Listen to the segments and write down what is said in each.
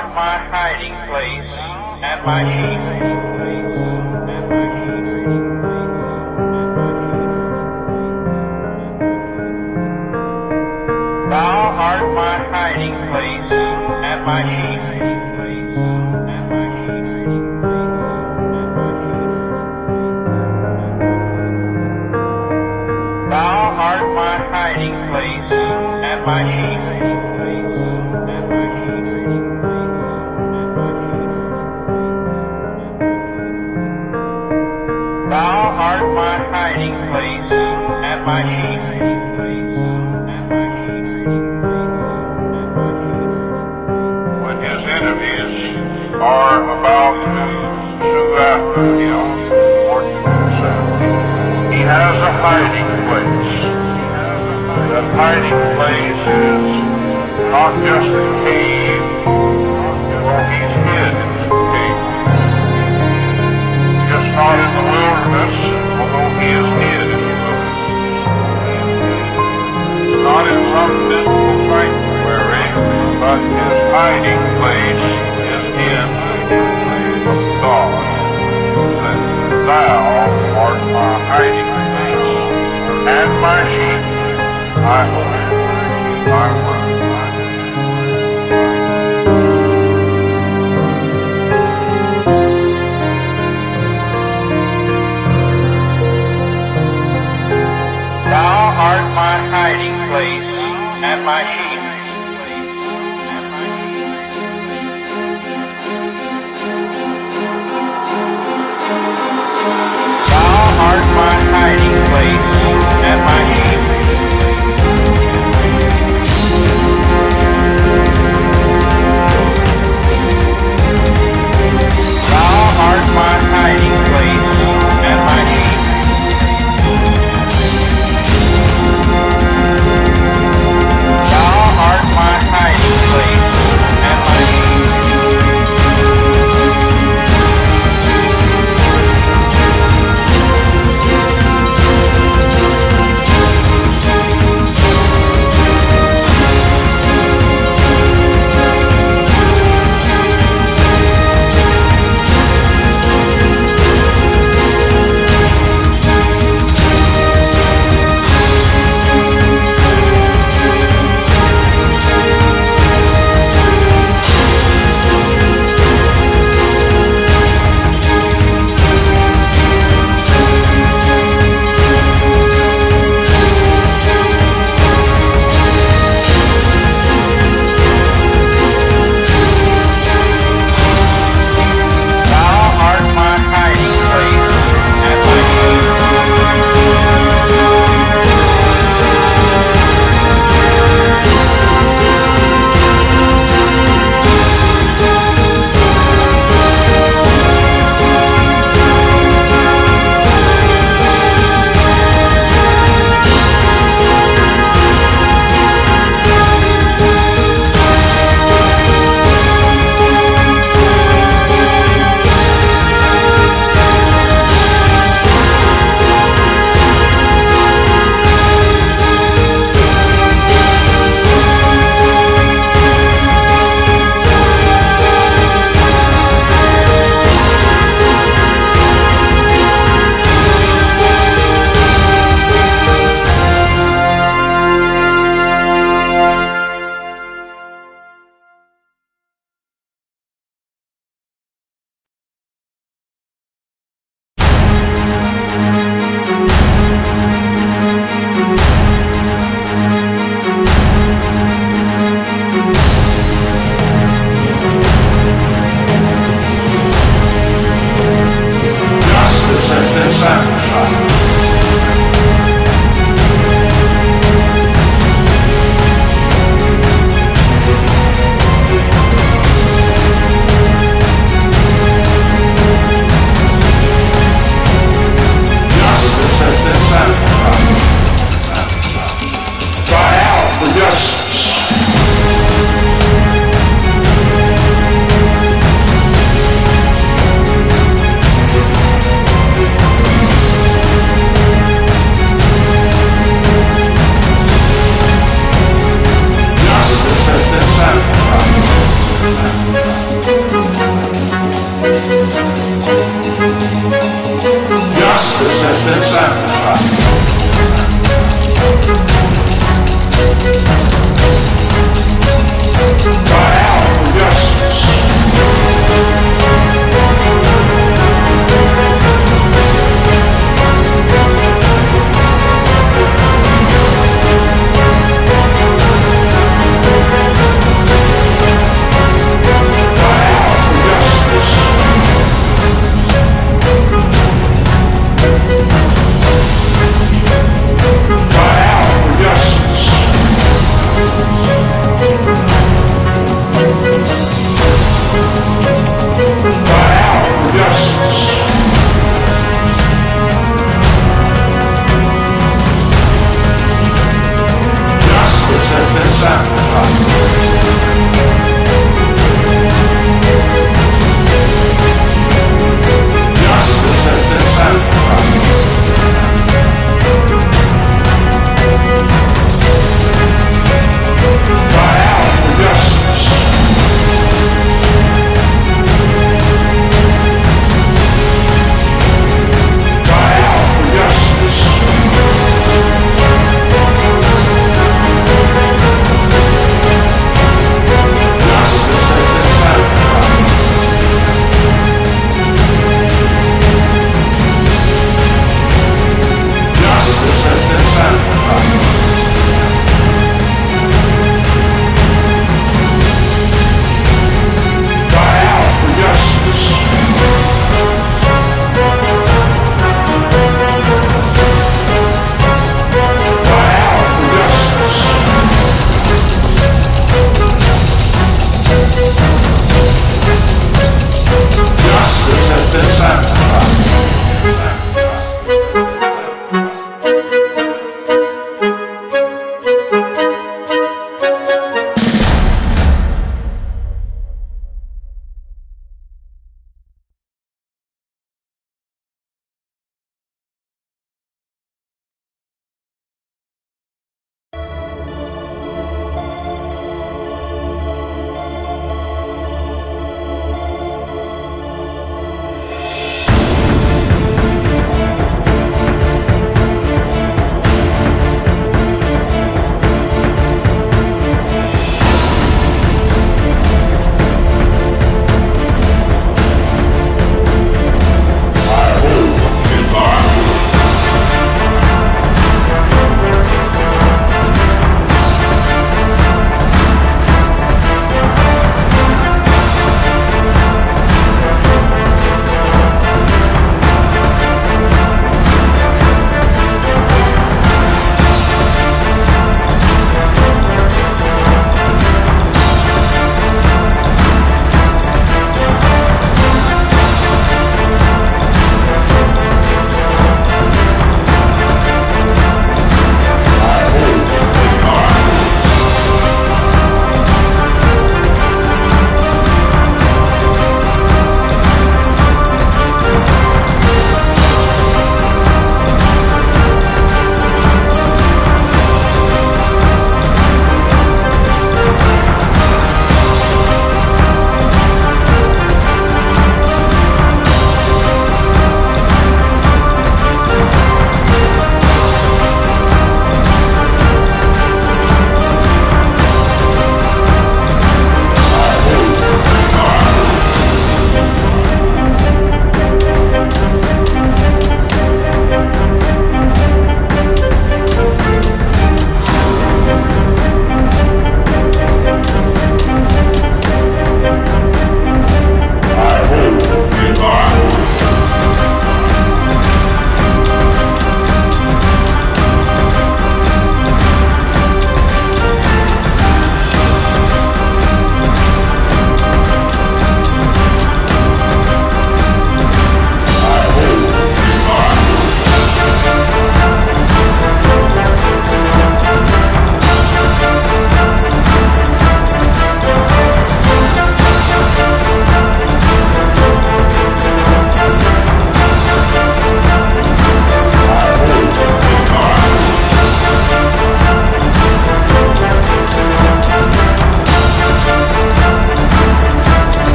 Art my hiding place and my sheep. Thou art my hiding place and my sheep. Thou art my hiding place and my sheep. And my sheep. when his enemies are about he has a hiding place. Hiding place is not just cave, he's hid. Just not in the wilderness, although he is but his hiding place is in the God. That thou art my hiding place, and my sheep I hold my word. Thou art my hiding place and my sheep.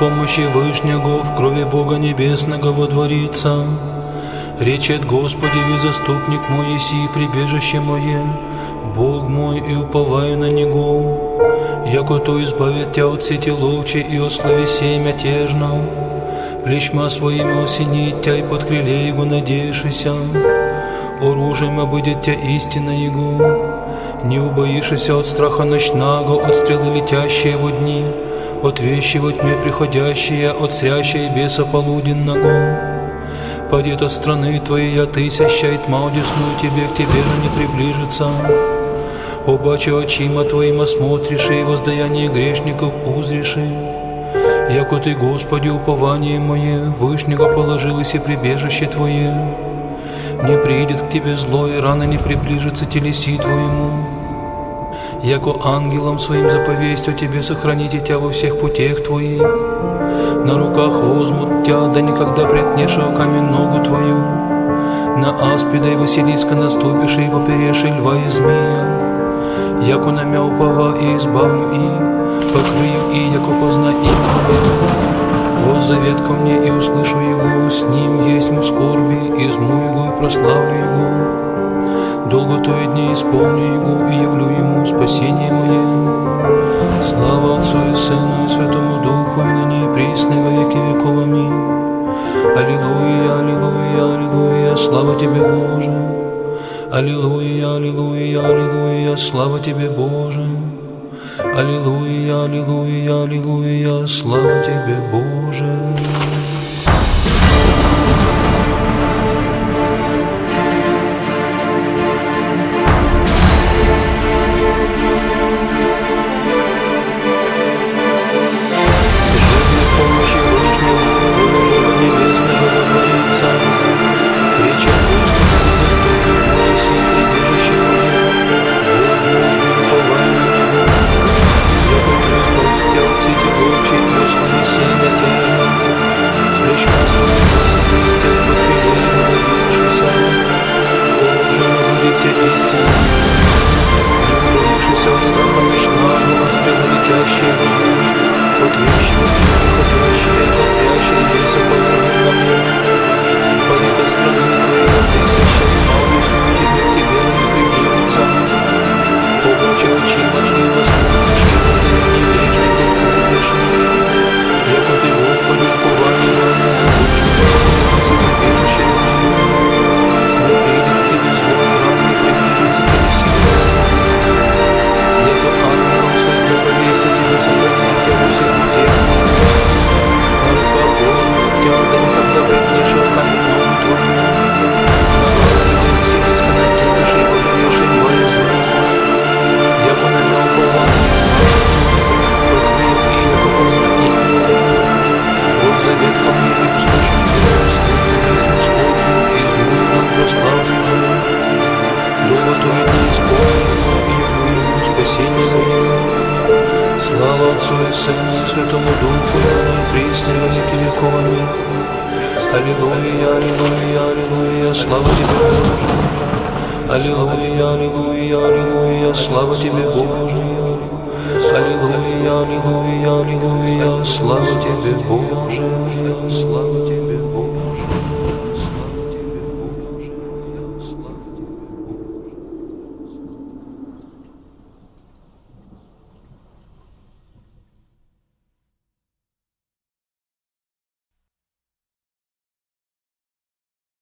Помощи Вышнего, в крови Бога Небесного водворится. Речет Господи, ви заступник мой, еси прибежище мое, Бог мой, и уповаю на Него. Яко то избавит тебя от сети ловчей и от слови семя тежно. Плечма своими осенит тебя и под крыле Его надеешься. Оружием обыдет тебя истина Его. Не убоишься от страха ночного, от стрелы летящие во дни, от вещи во тьме приходящие, от срящей беса полуденного. Падет от страны твоей, а ты сящай тьма одесную тебе, к тебе же не приближится. Обаче очима твоим осмотришь, и воздаяние грешников узришь. Яко ты, Господи, упование мое, Вышнего положилось и прибежище Твое. Не придет к Тебе зло, и рано не приближится телеси Твоему. Яко ангелом своим заповесть о Тебе сохраните Тебя во всех путях Твоих. На руках возьмут Тебя, да никогда претнешь о камень ногу Твою. На аспида и Василиска наступишь, и поперешь льва и змея. Яко на мя упава и избавлю и, покрою и, яко позна имя Твое. Воз завет ко мне и услышу его, с ним есть му скорби, изму его и прославлю его. Долго то и дни исполню его и явлю ему спасение мое. Слава Отцу и Сыну и Святому Духу, и ныне и присно, во веки веков. Аминь. Аллилуйя, аллилуйя, аллилуйя, слава Тебе, Боже. Аллилуйя, аллилуйя, аллилуйя, слава Тебе, Боже. Аллилуйя, аллилуйя, аллилуйя, слава Тебе, Боже. Аллилуйя, аллилуйя, аллилуйя, слава Тебе, Боже. Аллилуйя, аллилуйя, аллилуйя, слава Тебе, Боже. Слава Тебе, Боже.